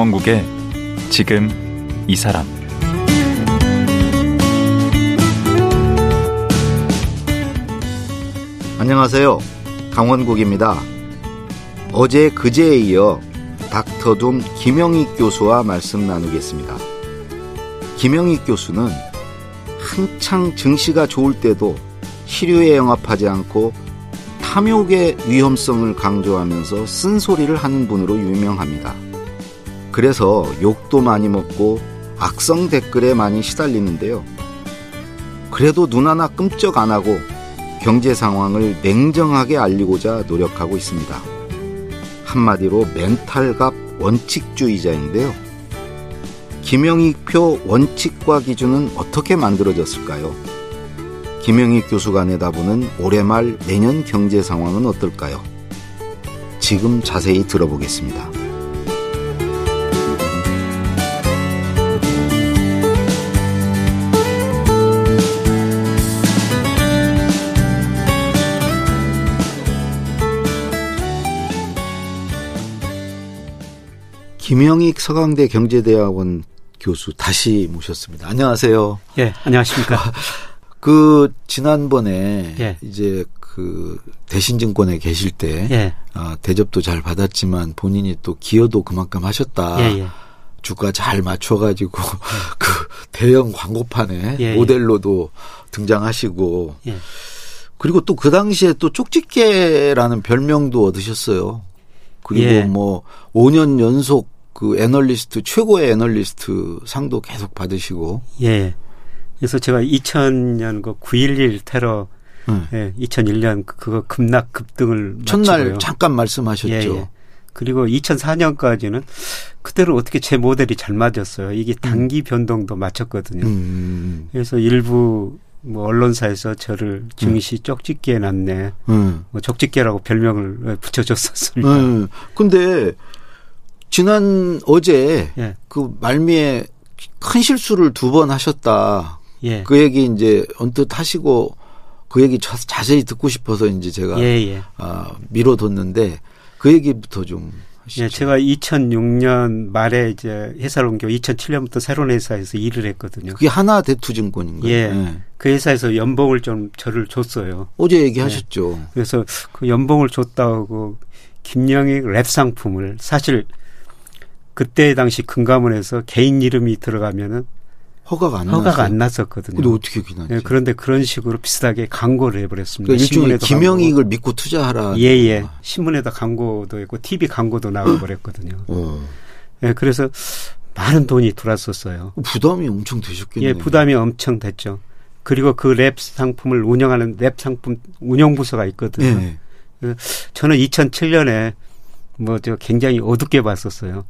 강원국의 지금 이 사람 안녕하세요. 강원국입니다. 어제 그제에 이어 닥터둠 김영익 교수와 말씀 나누겠습니다. 김영익 교수는 한창 증시가 좋을 때도 시류에 영합하지 않고 탐욕의 위험성을 강조하면서 쓴소리를 하는 분으로 유명합니다. 그래서 욕도 많이 먹고 악성 댓글에 많이 시달리는데요. 그래도 눈 하나 끔쩍 안 하고 경제 상황을 냉정하게 알리고자 노력하고 있습니다. 한마디로 멘탈갑 원칙주의자인데요. 김영익표 원칙과 기준은 어떻게 만들어졌을까요? 김영익 교수가 내다보는 올해 말 내년 경제 상황은 어떨까요? 지금 자세히 들어보겠습니다. 김영익 서강대 경제대학원 교수 다시 모셨습니다. 안녕하세요. 예, 안녕하십니까. 그 지난번에 예. 이제 그 대신증권에 계실 때 예. 아, 대접도 잘 받았지만 본인이 또 기여도 그만큼 하셨다. 예, 예. 주가 잘 맞춰가지고 그 대형 광고판에 예, 예. 모델로도 등장하시고 예. 그리고 또 그 당시에 또 쪽집게라는 별명도 얻으셨어요. 그리고 예. 뭐 5년 연속 그 애널리스트 최고의 애널리스트 상도 계속 받으시고 예. 그래서 제가 2000년 그 9.11 테러, 응. 예, 2001년 그거 급락 급등을 첫날 마치고요. 잠깐 말씀하셨죠. 예, 예. 그리고 2004년까지는 그때로 어떻게 제 모델이 잘 맞았어요. 이게 단기 변동도 맞췄거든요. 음. 그래서 일부 뭐 언론사에서 저를 증시 음. 쪽집게 놨네. 음. 뭐 적집게라고 별명을 붙여줬었습니다. 음. 근데 지난 어제 예. 그 말미에 큰 실수를 두 번 하셨다. 예. 그 얘기 이제 언뜻 하시고 그 얘기 자- 자세히 듣고 싶어서 이제 제가 예, 예. 아, 미뤄뒀는데 그 얘기부터 좀 하시죠. 예, 제가 2006년 말에 이제 회사를 옮겨 2007년부터 새로운 회사에서 일을 했거든요. 그게 하나 대투증권인가요? 예. 그 회사에서 연봉을 좀 저를 줬어요. 어제 얘기하셨죠. 그래서 그 연봉을 줬다고 김영익 랩 상품을 사실 그때 당시 금감원에서 개인 이름이 들어가면은 허가가 안 허가가. 안 났었거든요. 근데 어떻게 기나지? 예, 그런데 그런 식으로 비슷하게 광고를 해버렸습니다. 그러니까 신문에도 김영익을 믿고 투자하라. 광고. 예, 예. 신문에다 광고도 있고 TV 광고도 나와버렸거든요. 어. 예, 그래서 많은 돈이 들어왔었어요. 부담이 엄청 되셨겠네요. 예, 부담이 엄청 됐죠. 그리고 그 랩 상품을 운영하는 랩 상품 운영 부서가 있거든요. 예. 저는 2007년에 뭐 저 굉장히 어둡게 봤었어요.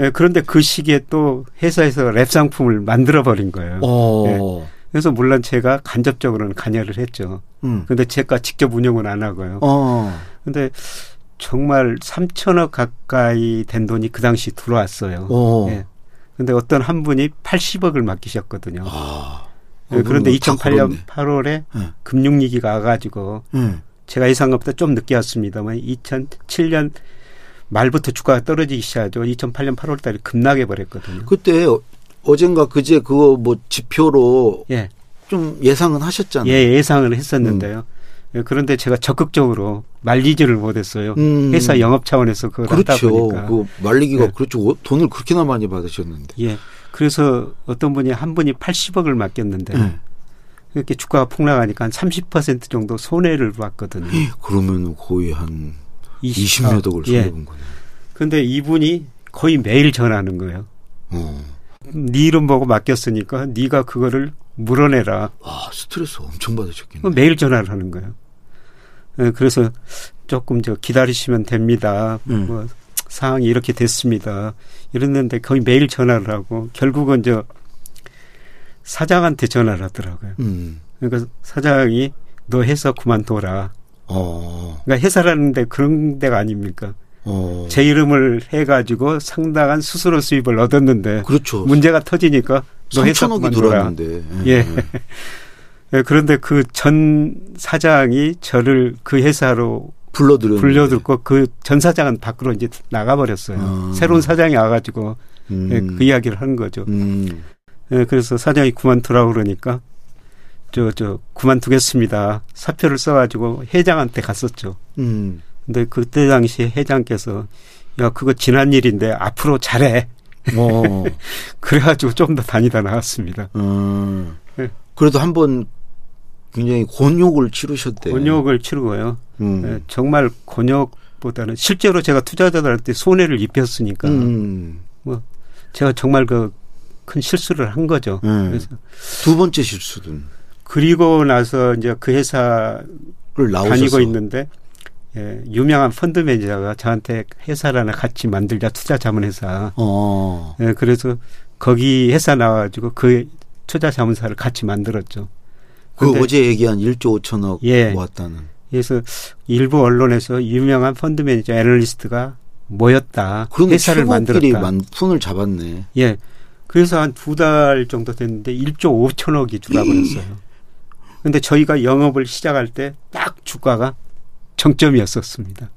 예, 그런데 그 시기에 또 회사에서 랩 상품을 만들어 버린 거예요. 어. 그래서 물론 제가 간접적으로는 관여를 했죠. 음. 근데 제가 직접 운영은 안 하고요. 어. 근데 정말 3천억 가까이 된 돈이 그 당시 들어왔어요. 어. 예. 근데 어떤 한 분이 80억을 맡기셨거든요. 아. 예, 그런데 어, 다 2008년 8월에 예. 금융위기가 와가지고 예. 제가 예상한 것보다 좀 늦게 왔습니다만 2007년 말부터 주가가 떨어지기 시작하죠. 2008년 8월 달에 급락해 버렸거든요. 그때 어- 어젠가 그제 그거 뭐 지표로 예. 좀 예상은 하셨잖아요. 예, 예상을 했었는데요. 예, 그런데 제가 적극적으로 말리지를 못했어요. 음. 회사 영업 차원에서 그걸 그렇죠. 보니까. 그 말리기가 예. 그렇죠. 어, 돈을 그렇게나 많이 받으셨는데. 예. 그래서 어떤 분이 한 분이 80억을 맡겼는데 예. 이렇게 주가가 폭락하니까 한 30% 정도 손해를 봤거든요. 그러면 거의 한 20 20몇 억을 예. 거네. 근데 이분이 거의 매일 전화하는 거예요. 어. 네 이름 보고 맡겼으니까 네가 그거를 물어내라. 아, 스트레스 엄청 받으셨겠네. 매일 전화를 하는 거예요. 예, 그래서 조금 저 기다리시면 됩니다. 음. 뭐 상황이 이렇게 됐습니다. 이랬는데 거의 매일 전화를 하고 결국은 저 사장한테 전화를 하더라고요. 음. 그러니까 사장이 너 회사 그만둬라. 어. 그러니까 회사라는데 그런 데가 아닙니까? 어. 제 이름을 해가지고 상당한 수수료 수입을 얻었는데 그렇죠. 문제가 터지니까 너 회사 3천억이 그만둬라. 들어왔는데. 예. 예, 그런데 그 전 사장이 저를 그 회사로 불러들였는데. 불려들고 그 전 사장은 밖으로 이제 나가버렸어요. 아. 새로운 사장이 와가지고 음. 예, 그 이야기를 하는 거죠. 음. 예, 그래서 사장이 그만 두라고 그러니까 저, 저, 그만두겠습니다. 사표를 써가지고 회장한테 갔었죠. 음. 근데 그때 당시 회장께서 야, 그거 지난 일인데 앞으로 잘해. 어. 그래가지고 좀 더 다니다 나왔습니다. 음. 네. 그래도 한번 굉장히 곤욕을 치르셨대요. 곤욕을 치르고요. 음. 예, 정말 곤욕보다는 실제로 제가 투자자들한테 손해를 입혔으니까 음. 제가 정말 그 큰 실수를 한 거죠. 음. 그래서 두 번째 실수는 그리고 나서 이제 그 회사 를 나오셔서 다니고 있는데 예, 유명한 펀드 매니저가 저한테 회사를 하나 같이 만들자 투자 자문회사. 어. 예, 그래서 거기 회사 나와가지고 그 투자 자문사를 같이 만들었죠. 그 어제 얘기한 1조 5천억 예. 모았다는. 그래서 일부 언론에서 유명한 펀드 매니저 애널리스트가 모였다. 회사를 만들었다. 만, 손을 잡았네. 예. 그래서 한 두 달 정도 됐는데 1조 5천억이 주라고 그랬어요. 근데 저희가 영업을 시작할 때 딱 주가가 정점이었었습니다.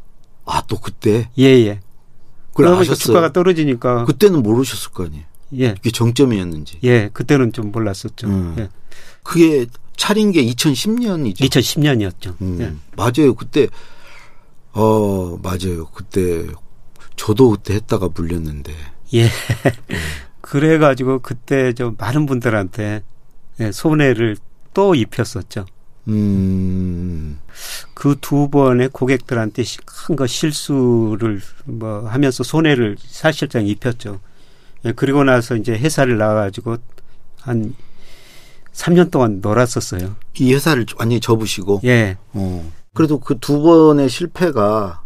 아, 또 그때? 예, 예. 그러니까 아셨어요? 주가가 떨어지니까 그때는 모르셨을 거 아니에요. 예. 이게 정점이었는지. 예, 그때는 좀 몰랐었죠. 음. 예. 그게 차린 게 2010년이죠. 2010년이었죠. 음, 예. 맞아요. 그때 어 맞아요. 그때 저도 그때 했다가 물렸는데. 예. 그래가지고 그때 좀 많은 분들한테 예, 손해를 또 입혔었죠. 음. 그 두 번의 고객들한테 큰 거 실수를 뭐 하면서 손해를 사실상 입혔죠. 예, 그리고 나서 이제 회사를 나와가지고 한 3년 동안 놀았었어요. 이 회사를 완전히 접으시고. 예. 어. 그래도 그 두 번의 실패가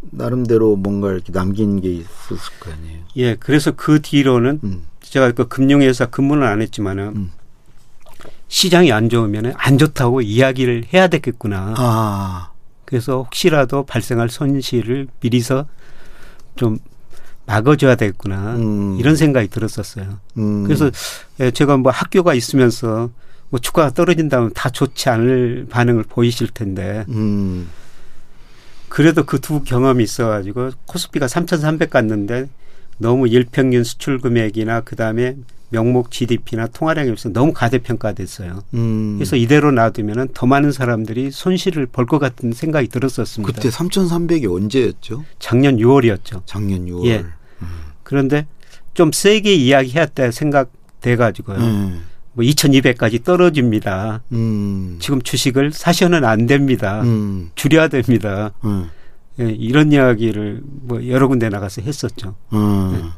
나름대로 뭔가 이렇게 남긴 게 있었을 거 아니에요. 예. 그래서 그 뒤로는 음. 제가 그 금융회사 근무는 안 했지만은 음. 시장이 안 좋으면은 안 좋다고 이야기를 해야 되겠구나. 아. 그래서 혹시라도 발생할 손실을 미리서 좀 막아줘야 되겠구나. 음. 이런 생각이 들었었어요. 음. 그래서 예, 제가 뭐 학교가 있으면서 뭐 주가가 떨어진다면 다 좋지 않을 반응을 보이실 텐데 음. 그래도 그 두 경험이 있어가지고 코스피가 3,300 갔는데 너무 일평균 수출 금액이나 그 다음에 명목 GDP나 통화량에 비해서 너무 가대평가됐어요. 음. 그래서 이대로 놔두면은 더 많은 사람들이 손실을 볼 것 같은 생각이 들었었습니다. 그때 3,300이 언제였죠? 작년 6월이었죠. 작년 6월. 예. 그런데 좀 세게 이야기해야 돼 생각돼 가지고요. 음. 뭐 2,200까지 떨어집니다. 음. 지금 주식을 사셔는 안 됩니다. 음. 줄여야 됩니다. 음. 예, 이런 이야기를 뭐 여러 군데 나가서 했었죠. 음. 네.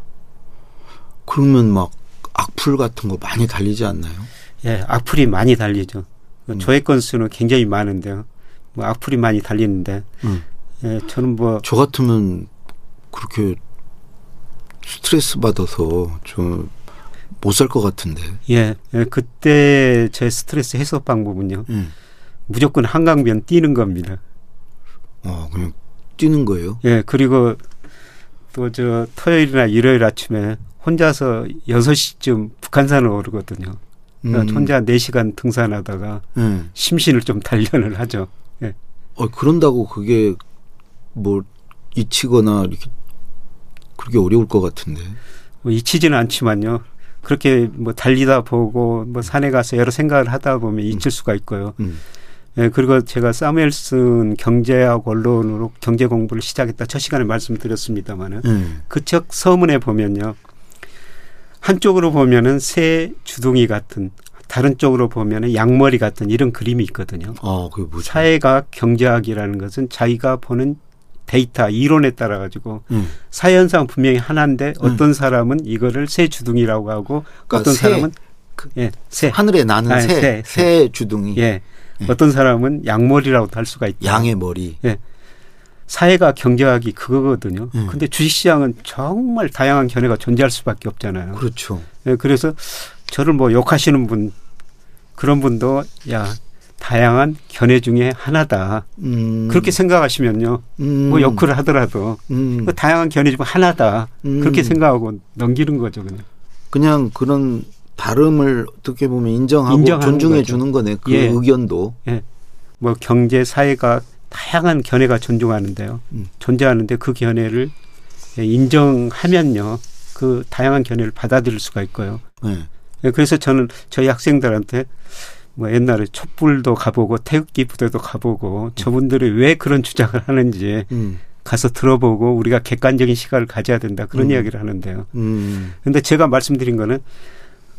그러면 막 악플 같은 거 많이 달리지 않나요? 예, 악플이 많이 달리죠. 그 음. 조회 건수는 굉장히 많은데요. 뭐 악플이 많이 달리는데 음. 예, 저는 뭐 저 같으면 그렇게 스트레스 받아서 좀 못 살 것 같은데. 예, 예, 그때 제 스트레스 해소 방법은요. 음. 무조건 한강변 뛰는 겁니다. 어, 그냥 뛰는 거예요. 예, 그리고 또 저 토요일이나 일요일 아침에 혼자서 6시쯤 북한산을 오르거든요. 그러니까 음. 혼자 4시간 등산하다가 음. 심신을 좀 단련을 하죠. 예. 어, 그런다고 그게 뭐 잊히거나 이렇게 그렇게 어려울 것 같은데. 뭐 잊히지는 않지만요. 그렇게 뭐 달리다 보고 뭐 산에 가서 여러 생각을 하다 보면 잊힐 수가 있고요. 음. 예, 그리고 제가 사무엘슨 경제학 언론으로 경제 공부를 시작했다 첫 시간에 말씀드렸습니다마는 음. 그책 서문에 보면요. 한쪽으로 보면은 새 주둥이 같은 다른 쪽으로 보면은 양머리 같은 이런 그림이 있거든요. 아, 그게 뭐죠? 사회과학 경제학이라는 것은 자기가 보는 데이터 이론에 따라 가지고 음. 사회 현상 분명히 하나인데 어떤 사람은 이거를 새 주둥이라고 하고 그러니까 어떤 새, 사람은 예, 새. 하늘에 나는 아, 새, 새, 새, 주둥이. 예. 예. 어떤 사람은 양머리라고도 할 수가 있다. 양의 머리. 사회가 경제학이 그거거든요. 음. 근데 주식시장은 정말 다양한 견해가 존재할 수밖에 없잖아요. 그렇죠. 예, 그래서 저를 뭐 욕하시는 분 그런 분도 야 다양한 견해 중에 하나다. 음. 그렇게 생각하시면요. 음. 뭐 욕을 하더라도 음. 그 다양한 견해 중 하나다. 음. 그렇게 생각하고 넘기는 거죠, 그냥. 그냥 그런 다름을 어떻게 보면 인정하고 존중해 거죠. 주는 거네. 그 예. 의견도. 뭐 경제 사회가 다양한 견해가 존중하는데요. 음. 존재하는데 그 견해를 예, 인정하면요. 그 다양한 견해를 받아들일 수가 있고요. 네. 예, 그래서 저는 저희 학생들한테 뭐 옛날에 촛불도 가보고 태극기 부대도 가보고 저분들이 왜 그런 주장을 하는지 음. 가서 들어보고 우리가 객관적인 시각을 가져야 된다 그런 음. 이야기를 하는데요. 음. 근데 제가 말씀드린 거는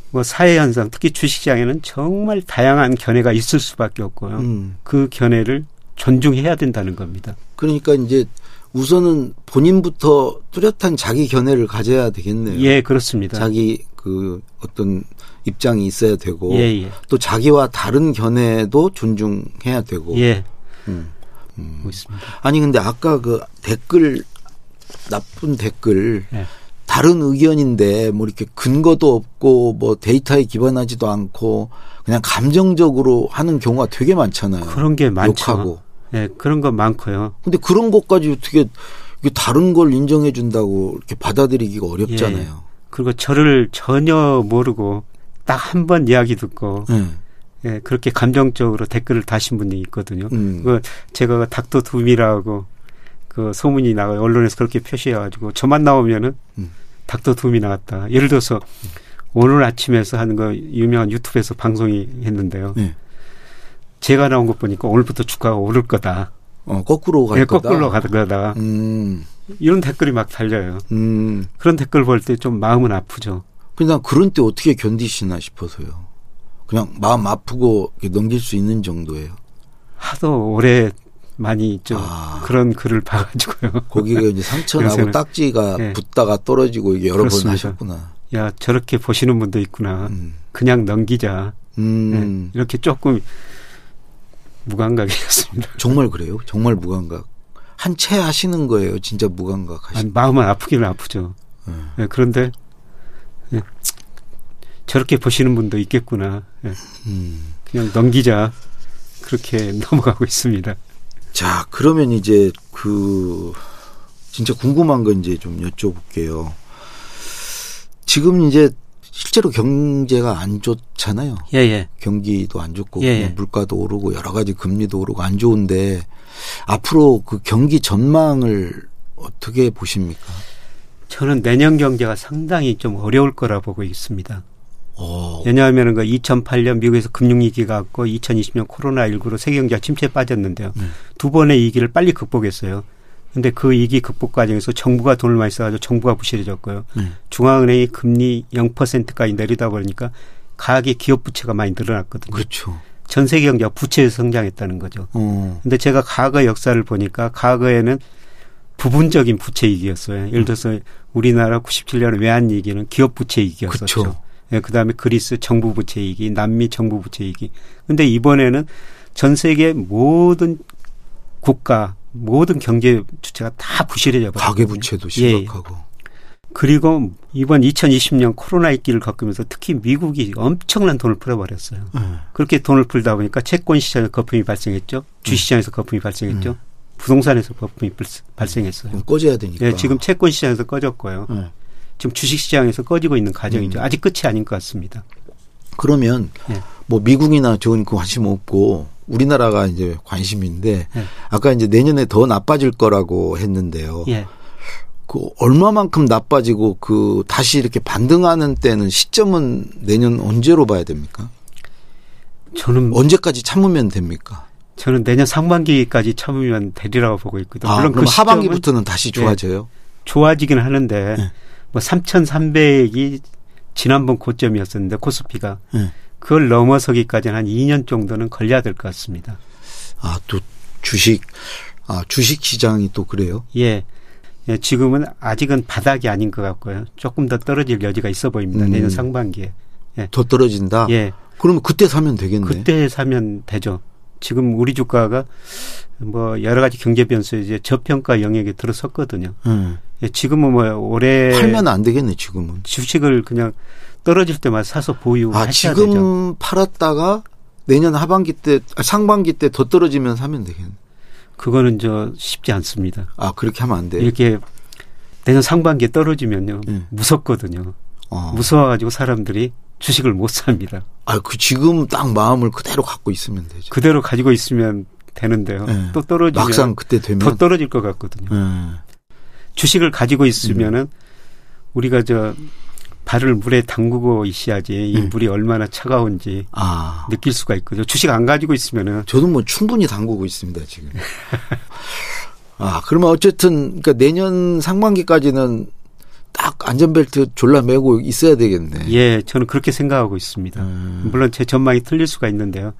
뭐 사회 현상 특히 주식시장에는 정말 다양한 견해가 있을 수밖에 없고요. 음. 그 견해를 존중해야 된다는 겁니다. 그러니까 이제 우선은 본인부터 뚜렷한 자기 견해를 가져야 되겠네요. 예, 그렇습니다. 자기 그 어떤 입장이 있어야 되고 예, 예. 또 자기와 다른 견해도 존중해야 되고. 예. 음. 하고 있습니다. 아니 근데 아까 그 댓글 나쁜 댓글 예. 다른 의견인데 뭐 이렇게 근거도 없고 뭐 데이터에 기반하지도 않고 그냥 감정적으로 하는 경우가 되게 많잖아요. 그런 게 많죠. 욕하고. 예, 그런 거 많고요. 근데 그런 것까지 어떻게 다른 걸 인정해 준다고 이렇게 받아들이기가 어렵잖아요. 그리고 저를 전혀 모르고 딱 한 번 이야기 듣고 예. 예, 그렇게 감정적으로 댓글을 다신 분이 있거든요. 음. 그 제가 그 닥터 둠이라고 그 소문이 나가 언론에서 그렇게 표시해가지고 저만 나오면은 음. 닥터 둠이 나왔다. 예를 들어서 오늘 아침에서 하는 거 유명한 유튜브에서 방송이 했는데요. 예. 제가 나온 것 보니까 오늘부터 주가가 오를 거다. 어, 거꾸로 갈 예, 거다. 거꾸로 갈 거다. 음. 이런 댓글이 막 달려요. 음. 그런 댓글 볼 때 좀 마음은 아프죠. 그냥 그런 때 어떻게 견디시나 싶어서요. 그냥 마음 아프고 넘길 수 있는 정도예요. 하도 오래 많이 좀 아. 그런 글을 봐가지고요. 거기가 이제 상처나고 딱지가 예. 붙다가 떨어지고 이게 여러 번 그렇습니다. 하셨구나. 야 저렇게 보시는 분도 있구나. 음. 그냥 넘기자. 음. 네, 이렇게 조금 무감각이었습니다. 정말 그래요? 정말 무감각. 한 채 하시는 거예요. 진짜 무감각 하시는. 마음은 아프기는 아프죠. 음. 예, 그런데 예, 저렇게 보시는 분도 있겠구나. 예, 음. 그냥 넘기자. 그렇게 넘어가고 있습니다. 자, 그러면 이제 그 진짜 궁금한 거 이제 좀 여쭤볼게요. 지금 이제 실제로 경제가 안 좋잖아요. 예, 예. 경기도 안 좋고 예, 뭐 예. 물가도 오르고 여러 가지 금리도 오르고 안 좋은데 앞으로 그 경기 전망을 어떻게 보십니까? 저는 내년 경제가 상당히 좀 어려울 거라 보고 있습니다. 어, 왜냐하면 그 2008년 미국에서 금융위기가 왔고 2020년 코로나19로 세계 경제가 침체에 빠졌는데요. 네. 두 번의 위기를 빨리 극복했어요. 근데 그 위기 극복 과정에서 정부가 돈을 많이 써가지고 정부가 부실해졌고요. 네. 중앙은행이 금리 0%까지 내리다 보니까 가계 기업 부채가 많이 늘어났거든요. 그렇죠. 전 세계 경제가 부채에서 성장했다는 거죠. 어, 근데 제가 과거 역사를 보니까 과거에는 부분적인 부채 위기였어요. 예를 들어서 우리나라 97년 외환 위기는 기업 부채 위기였었죠. 예, 그다음에 그리스 정부 부채 위기, 남미 정부 부채 위기. 근데 이번에는 전 세계 모든 국가 모든 경제 주체가 다 부실해져 버렸어요. 가계 부채도 예, 예. 심각하고. 그리고 이번 2020년 코로나 위기를 겪으면서 특히 미국이 엄청난 돈을 풀어버렸어요. 네. 그렇게 돈을 풀다 보니까 채권 시장에서 거품이 발생했죠. 주시장에서 거품이 발생했죠. 부동산에서 거품이 불- 발생했어요. 꺼져야 되니까. 예, 지금 채권 시장에서 꺼졌고요. 네. 지금 주식 시장에서 꺼지고 있는 과정이죠. 음. 아직 끝이 아닌 것 같습니다. 그러면 예. 뭐 미국이나 그 관심 없고 우리나라가 이제 관심인데 예. 아까 이제 내년에 더 나빠질 거라고 했는데요. 예. 그 얼마만큼 나빠지고 그 다시 이렇게 반등하는 때는 시점은 내년 언제로 봐야 됩니까? 저는 언제까지 참으면 됩니까? 저는 내년 상반기까지 참으면 되리라고 보고 있거든요. 아, 물론 그럼 그 하반기부터는 다시 좋아져요. 좋아지긴 하는데 예. 뭐 3,300이 지난번 고점이었었는데 코스피가 예. 그걸 넘어서기까지는 한 2년 정도는 걸려야 될 것 같습니다. 아, 또 주식 아, 주식 시장이 또 그래요? 예. 예, 지금은 아직은 바닥이 아닌 것 같고요. 조금 더 떨어질 여지가 있어 보입니다. 음. 내년 상반기에. 더 떨어진다. 예. 그러면 그때 사면 되겠네. 그때 사면 되죠. 지금 우리 주가가 뭐 여러 가지 경제 변수에 이제 저평가 영역에 들어섰거든요. 예. 예, 지금은 뭐 올해 팔면 안 되겠네, 지금은. 주식을 그냥 떨어질 때만 사서 아, 보유하셔야 지금 되죠. 팔았다가 내년 하반기 때, 아, 상반기 때 더 떨어지면 사면 되겠네. 그거는 저 쉽지 않습니다. 아, 그렇게 하면 안 돼요. 이렇게 내년 상반기에 떨어지면요 예. 무섭거든요. 어. 무서워가지고 사람들이 주식을 못 삽니다. 아, 그 지금 딱 마음을 그대로 갖고 있으면 되죠. 그대로 가지고 있으면 되는데요. 예. 또 떨어지면 막상 그때 되면 더 떨어질 것 같거든요. 예. 주식을 가지고 있으면은 우리가 저 발을 물에 담그고 있어야지 이 음. 물이 얼마나 차가운지 아. 느낄 수가 있거든요. 주식 안 가지고 있으면은 저도 뭐 충분히 담그고 있습니다, 지금. 아, 그러면 어쨌든, 그러니까 내년 상반기까지는 딱 안전벨트 졸라 매고 있어야 되겠네. 예, 저는 그렇게 생각하고 있습니다. 음. 물론 제 전망이 틀릴 수가 있는데요.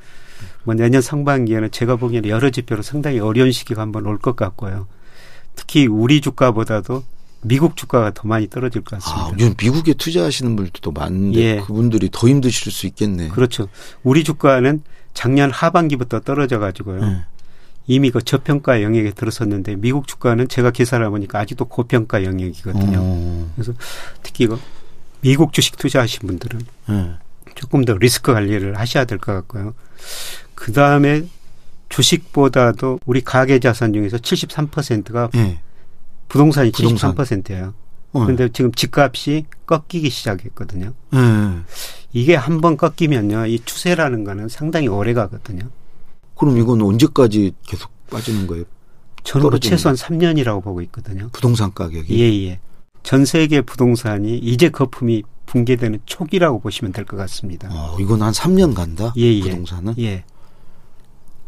뭐 내년 상반기에는 제가 보기에는 여러 지표로 상당히 어려운 시기가 한번 올 것 같고요. 특히 우리 주가보다도 미국 주가가 더 많이 떨어질 것 아, 같습니다. 요즘 미국에 투자하시는 분들도 많은데 예. 그분들이 더 힘드실 수 있겠네. 그렇죠. 우리 주가는 작년 하반기부터 떨어져 가지고요. 네. 이미 그 저평가 영역에 들어섰는데 미국 주가는 제가 계산해 보니까 아직도 고평가 영역이거든요. 어, 그래서 특히 이거 미국 주식 투자하신 분들은 네. 조금 더 리스크 관리를 하셔야 될 것 같고요. 그 다음에 주식보다도 우리 가계 자산 중에서 73%가 예. 부동산이 부동산. 73%예요. 어. 그런데 지금 집값이 꺾이기 시작했거든요. 예. 이게 한번 꺾이면요, 이 추세라는 거는 상당히 오래 가거든요. 그럼 이건 언제까지 계속 빠지는 거예요? 저는 뭐 최소한 3년이라고 보고 있거든요. 부동산 가격이? 예, 예. 전 세계 부동산이 이제 거품이 붕괴되는 초기라고 보시면 될 것 같습니다. 어, 이건 한 3년 간다? 예, 예. 부동산은? 예.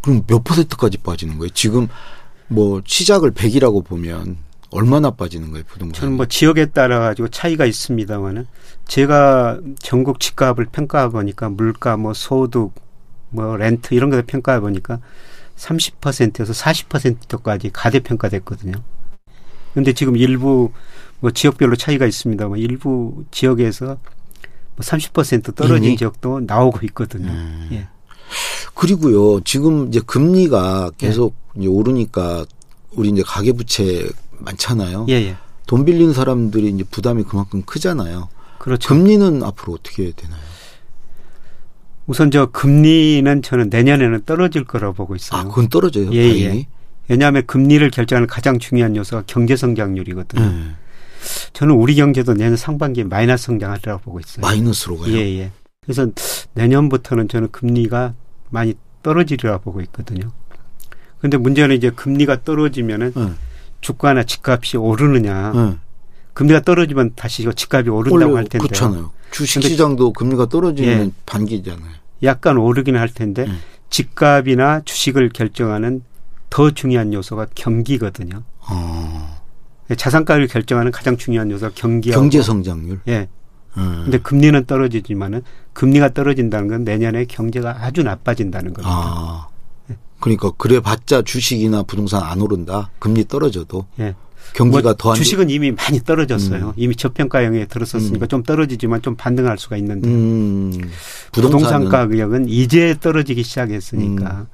그럼 몇 퍼센트까지 빠지는 거예요? 지금 뭐 시작을 100이라고 보면 얼마나 빠지는 거예요, 부동산? 저는 뭐 지역에 따라 가지고 차이가 있습니다만은 제가 전국 집값을 평가해 보니까 물가 뭐 소득 뭐 렌트 이런 것을 평가해 보니까 30%에서 40%까지 가대평가됐거든요. 근데 지금 일부 뭐 지역별로 차이가 있습니다만 일부 지역에서 뭐30% 떨어진 이미? 지역도 나오고 있거든요. 음. 예. 그리고요, 지금 이제 금리가 계속 이제 오르니까 우리 이제 가계부채 많잖아요. 예, 예. 돈 빌린 사람들이 이제 부담이 그만큼 크잖아요. 그렇죠. 금리는 앞으로 어떻게 되나요? 우선 저 금리는 저는 내년에는 떨어질 거라고 보고 있어요. 아, 그건 떨어져요, 예, 다행히. 왜냐하면 금리를 결정하는 가장 중요한 요소가 경제 성장률이거든요. 예. 저는 우리 경제도 내년 상반기에 마이너스 성장하리라고 보고 있어요. 마이너스로 가요. 예, 예. 그래서 내년부터는 저는 금리가 많이 떨어지리라 보고 있거든요. 근데 문제는 이제 금리가 떨어지면은 예. 주가나 집값이 오르느냐. 예. 금리가 떨어지면 다시 이거 집값이 오른다고 할 텐데요. 그렇잖아요. 주식 근데- 시장도 금리가 떨어지면 예. 반기잖아요. 약간 오르긴 할 텐데 음. 집값이나 주식을 결정하는 더 중요한 요소가 경기거든요. 어, 자산가를 결정하는 가장 중요한 요소가 경기하고 경제 성장률. 예. 음. 근데 금리는 떨어지지만은 금리가 떨어진다는 건 내년에 경제가 아주 나빠진다는 겁니다. 아. 그러니까 그래 봤자 주식이나 부동산 안 오른다. 금리 떨어져도 예. 경기가 뭐 더안 주식은 이미 많이 떨어졌어요. 음. 이미 저평가형에 들어섰으니까 음. 좀 떨어지지만 좀 반등할 수가 있는데 음. 부동산 가격은 이제 떨어지기 시작했으니까. 음.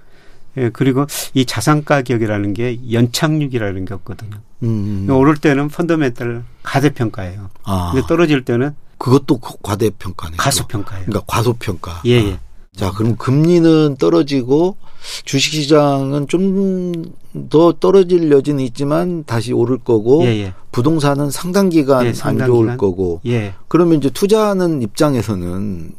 예, 그리고 이 자산 가격이라는 게 연착륙이라는 게 없거든요. 음. 오를 때는 펀더멘탈 가대평가예요. 아. 근데 떨어질 때는 그것도 고- 과대평가네. 가소평가예요. 그러니까 과소평가. 예, 예. 자, 그럼 금리는 떨어지고 주식 시장은 좀 더 떨어질 여지는 있지만 다시 오를 거고 예, 예. 부동산은 상당 기간 예, 안 상당 좋을 기간. 거고 예. 그러면 이제 투자하는 입장에서는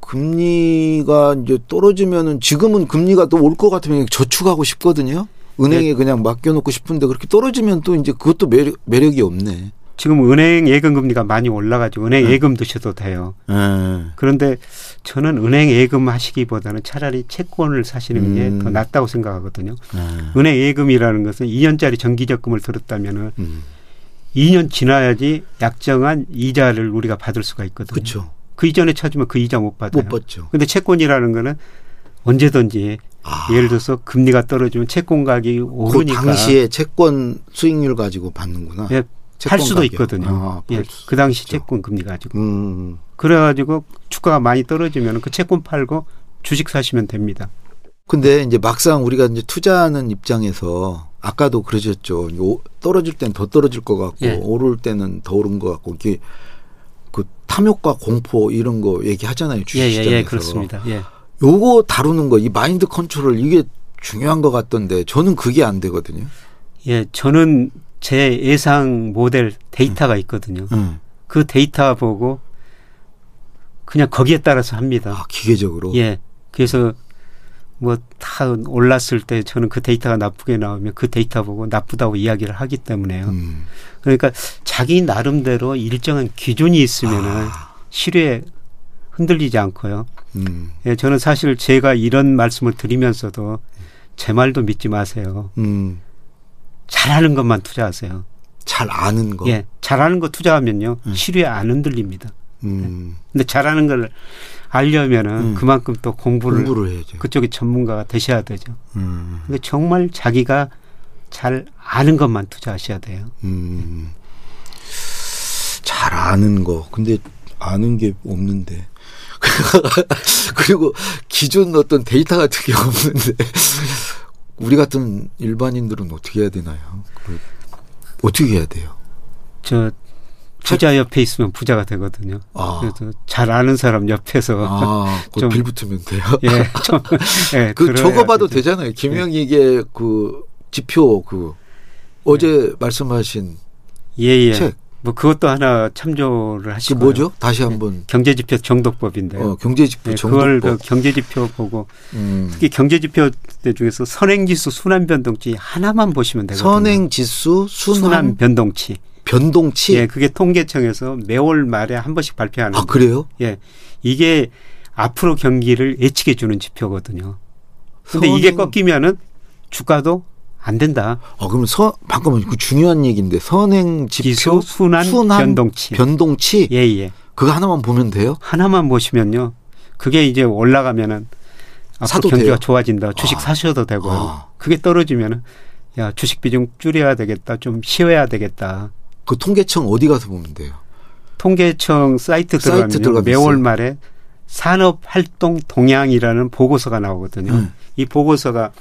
금리가 이제 떨어지면은 지금은 금리가 또 올 것 같으면 저축하고 싶거든요. 은행에 예. 그냥 맡겨놓고 싶은데 그렇게 떨어지면 또 이제 그것도 매력, 매력이 없네. 지금 은행 예금 금리가 많이 올라가지고 은행 네. 예금 드셔도 돼요. 예. 그런데 저는 은행 예금 하시기보다는 차라리 채권을 사시는 게 음. 더 낫다고 생각하거든요. 예. 은행 예금이라는 것은 2년짜리 정기적금을 들었다면은 음. 2년 지나야지 약정한 이자를 우리가 받을 수가 있거든요. 그렇죠. 그 이전에 찾으면 그 이자 못 받아요. 못 받죠. 근데 채권이라는 거는 언제든지 아. 예를 들어서 금리가 떨어지면 채권 가격이 그 오르니까 당시에 채권 수익률 가지고 받는구나. 예, 팔 수도 가격. 있거든요. 아, 예, 수 그 당시. 채권 금리 가지고. 음. 그래가지고 주가가 많이 떨어지면 그 채권 팔고 주식 사시면 됩니다. 근데 이제 막상 우리가 이제 투자하는 입장에서 아까도 그러셨죠. 요- 떨어질 땐 더 떨어질 것 같고 예. 오를 때는 더 오른 것 같고 이게 그 탐욕과 공포 이런 거 얘기하잖아요. 예, 주식시장에서. 예, 예, 그렇습니다. 예. 요거 다루는 거 이 마인드 컨트롤 이게 중요한 것 같던데 저는 그게 안 되거든요. 예, 저는 제 예상 모델 데이터가 있거든요. 음. 그 데이터 보고 그냥 거기에 따라서 합니다. 아 기계적으로. 예. 그래서 뭐 다 올랐을 때 저는 그 데이터가 나쁘게 나오면 그 데이터 보고 나쁘다고 이야기를 하기 때문에요. 음. 그러니까 자기 나름대로 일정한 기준이 있으면은 아. 실외 흔들리지 않고요. 음. 예, 저는 사실 제가 이런 말씀을 드리면서도 제 말도 믿지 마세요. 음. 잘하는 것만 투자하세요. 잘 아는 거. 예, 잘하는 거 투자하면요 음. 실외 안 흔들립니다. 음. 근데 잘하는 걸 알려면은 음. 그만큼 또 공부를, 공부를 해야죠. 그쪽에 전문가가 되셔야 되죠. 음. 근데 정말 자기가 잘 아는 것만 투자하셔야 돼요. 음. 잘 아는 거. 근데 아는 게 없는데. 그리고 기존 어떤 데이터 같은 게 없는데 우리 같은 일반인들은 어떻게 해야 되나요? 어떻게 해야 돼요? 저 부자 옆에 있으면 부자가 되거든요. 아, 그래서 잘 아는 사람 옆에서 아, 그 좀- 빌 붙으면 돼요. 예, 좀, 예, 그 적어봐도 되죠. 되잖아요. 김영익의 그 지표 그 어제 말씀하신 예, 예. 책. 뭐 그것도 하나 참조를 그 하시고 뭐죠? 다시 한번 경제지표 정독법인데요. 어, 경제지표 예, 그걸 그 정독법. 경제지표 보고 음. 특히 경제지표 중에서 선행지수 순환 변동치 하나만 보시면 되거든요. 선행 지수 순환, 순환 변동치. 변동치. 예, 그게 통계청에서 매월 말에 한 번씩 발표하는. 아 그래요? 예, 이게 앞으로 경기를 예측해 주는 지표거든요. 근데 선행- 이게 꺾이면은 주가도 안 된다. 아 그러면 서 잠깐만 그 중요한 얘기인데 선행 지표 지수 순환, 변동치. 변동치 예, 예. 그거 하나만 보면 돼요? 하나만 보시면요. 그게 이제 올라가면은 앞으로 경기가 돼요? 좋아진다. 주식 아. 사셔도 되고요. 아. 그게 떨어지면은 야, 주식 비중 줄여야 되겠다. 좀 쉬어야 되겠다. 그 통계청 어디 가서 보면 돼요? 통계청 사이트 사이트 들어가면 들어가면 매월. 말에 산업 활동 동향이라는 보고서가 나오거든요. 네. 이 보고서가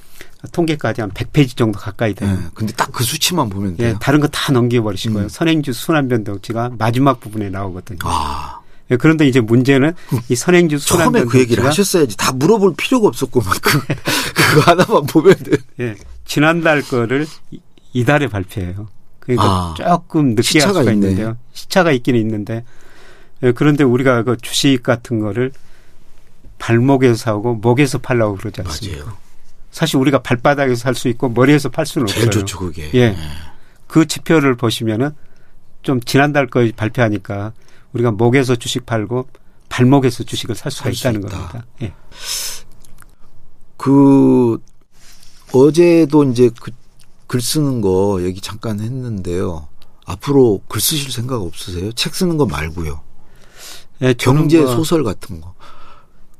통계까지 한 100페이지 정도 가까이 돼요. 예. 근데 딱 그 수치만 보면 예, 돼요. 다른 거 다 넘겨버리시고요. 음. 선행주 순환 변동치가 마지막 부분에 나오거든요. 아 예, 그런데 이제 문제는 이 선행주 순환 처음에 그 얘기를 하셨어야지. 다 물어볼 필요가 없었구만. 그, 그거 하나만 보면 돼. 예, 지난달 거를 이- 이달에 발표해요. 그러니까 아, 조금 늦게 할 수가 있네. 있는데요. 시차가 있기는 있는데 예, 그런데 우리가 그 주식 같은 거를 발목에서 사고 목에서 팔라고 그러지 않습니까? 맞아요. 사실 우리가 발바닥에서 살 수 있고 머리에서 팔 수는 제일 없어요. 좋죠 그게. 예. 그 지표를 보시면은 좀 지난달 거 발표하니까 우리가 목에서 주식 팔고 발목에서 주식을 살 수가 살수 있다는 있다. 겁니다. 예. 그 어제도 이제 그 글 쓰는 거 얘기 잠깐 했는데요. 앞으로 글 쓰실 생각 없으세요? 책 쓰는 거 말고요. 예, 경제 뭐 소설 같은 거.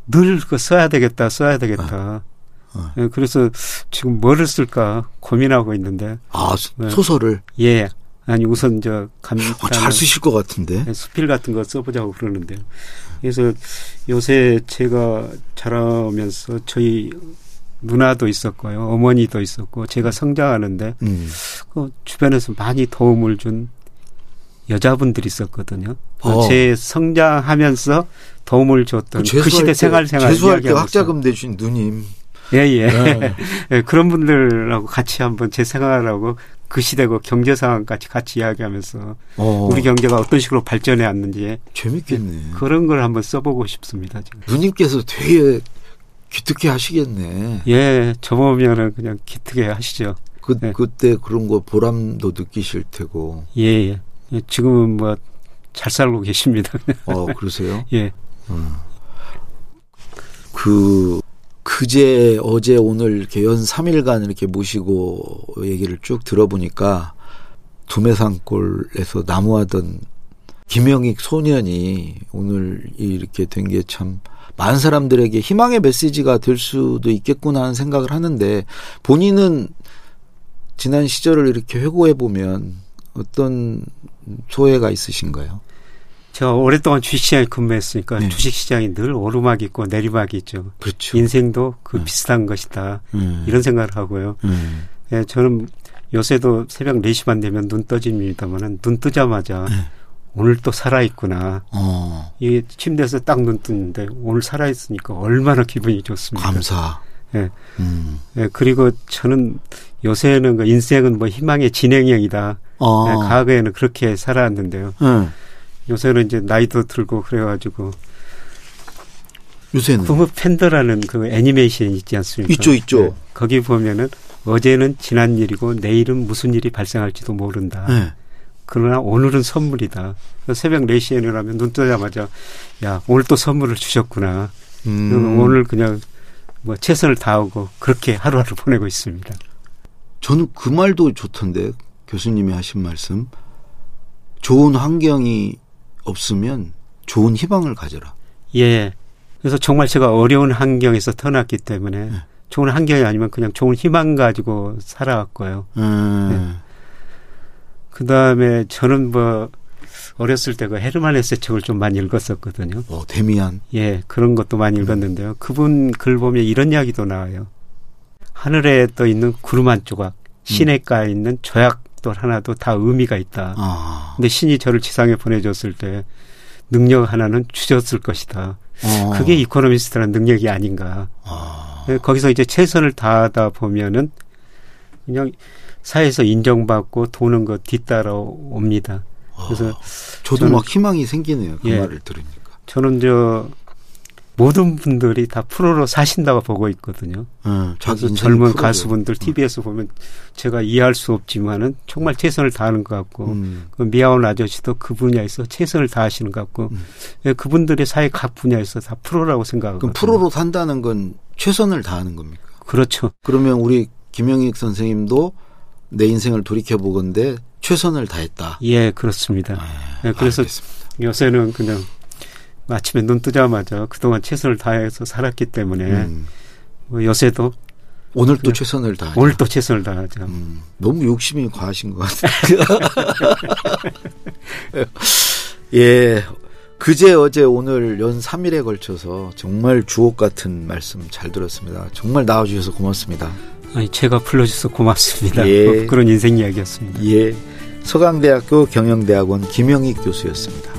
늘 그거 써야 되겠다, 써야 되겠다. 어. 예, 그래서 지금 뭐를 쓸까 고민하고 있는데, 아 소- 네. 소설을 예. 아니, 우선 저, 감, 어, 잘 쓰실 것 같은데. 예, 수필 같은 거 써보자고 그러는데요. 그래서 요새 제가 자라면서 저희 누나도 있었고요. 어머니도 있었고, 제가 성장하는데, 음. 그 주변에서 많이 도움을 준 여자분들이 있었거든요. 그 어. 제 성장하면서 도움을 줬던 그 재수할 시대 때- 생활 생활 재수할 때. 학자금 내준 누님. 예, 예. 네. 예, 그런 분들하고 같이 한번 제 생활하고 그 시대고 경제 상황까지 같이 이야기하면서 어, 우리 경제가 어떤 식으로 발전해 왔는지 재밌겠네. 그런 걸 한번 써보고 싶습니다. 지금. 누님께서 되게 기특해 하시겠네. 예, 저 보면은 그냥 기특해 하시죠. 그 네. 그때 그런 거 보람도 느끼실 테고. 예, 예. 예, 지금은 뭐 잘 살고 계십니다. 어 그러세요? 예. 그 그제 어제 오늘 이렇게 연 3일간 이렇게 모시고 얘기를 쭉 들어보니까 두메산골에서 나무하던 김영익 소년이 오늘 이렇게 된 게 참 많은 사람들에게 희망의 메시지가 될 수도 있겠구나 하는 생각을 하는데 본인은 지난 시절을 이렇게 회고해 보면 어떤 소회가 있으신가요? 제가 오랫동안 주식시장에 근무했으니까 네. 주식시장이 늘 오르막이 있고 내리막이 있죠. 그렇죠. 인생도 그 네. 비슷한 것이다. 음. 이런 생각을 하고요. 음. 예, 저는 요새도 새벽 4시 반 되면 눈 떠집니다만은 눈 뜨자마자 네. 오늘 또 살아있구나. 어, 이게 침대에서 딱 눈 뜨는데 오늘 살아있으니까 얼마나 기분이 좋습니까. 감사. 예. 음. 예, 그리고 저는 요새는 그 인생은 뭐 희망의 진행형이다. 어. 예, 과거에는 그렇게 살아왔는데요. 응. 요새는 이제 나이도 들고 그래가지고 요새는 쿵푸 팬더라는 그 애니메이션 있지 않습니까? 있죠, 있죠. 네. 거기 보면은 어제는 지난 일이고 내일은 무슨 일이 발생할지도 모른다. 네. 그러나 오늘은 선물이다. 새벽 4시에 일어나면 눈 뜨자마자 야 오늘 또 선물을 주셨구나. 음. 오늘 그냥 뭐 최선을 다하고 그렇게 하루하루 보내고 있습니다. 저는 그 말도 좋던데 교수님이 하신 말씀 좋은 환경이 없으면 좋은 희망을 가져라. 예. 그래서 정말 제가 어려운 환경에서 태어났기 때문에 네. 좋은 환경이 아니면 그냥 좋은 희망 가지고 살아왔고요. 음. 그 다음에 저는 뭐 어렸을 때 그 헤르만 헤세 책을 좀 많이 읽었었거든요. 어, 데미안. 예, 그런 것도 많이 읽었는데요. 그분 글 보면 이런 이야기도 나와요. 하늘에 떠 있는 구름 한 조각, 시냇가에 있는 조약 돌 하나도 다 의미가 있다. 아. 근데 신이 저를 지상에 보내줬을 때 능력 하나는 주셨을 것이다. 어. 그게 이코노미스트라는 능력이 아닌가. 아. 예, 거기서 이제 최선을 다하다 보면은 그냥 사회에서 인정받고 돈은 거 뒤따라 옵니다. 그래서 저도 저는- 막 희망이 생기네요. 그 예. 말을 들으니까. 저는 저 모든 분들이 다 프로로 사신다고 보고 있거든요. 어, 자기 그래서 젊은 프로죠. 가수분들 TV에서 보면 제가 이해할 수 없지만은 정말 최선을 다하는 것 같고 음. 그 미화원 아저씨도 그 분야에서 최선을 다하시는 것 같고 음. 예, 그분들의 사회 각 분야에서 다 프로라고. 그럼 프로로 산다는 건 최선을 다하는 겁니까? 그렇죠. 그러면 우리 김영익 선생님도 내 인생을 돌이켜 보건데 최선을 다했다. 예, 그렇습니다. 아, 예, 그래서 알겠습니다. 요새는 그냥 아침에 눈 뜨자마자 그동안 최선을 다해서 살았기 때문에 음. 뭐 요새도 오늘 또 최선을 다하죠. 오늘 또 최선을 다하죠. 음, 너무 욕심이 과하신 것 같아요. 예. 그제 어제 오늘 연 3일에 걸쳐서 정말 주옥 같은 말씀 잘 들었습니다. 정말 나와주셔서 고맙습니다. 아니, 제가 불러주셔서 고맙습니다. 예. 뭐 그런 인생 이야기였습니다. 예. 서강대학교 경영대학원 김영익 교수였습니다.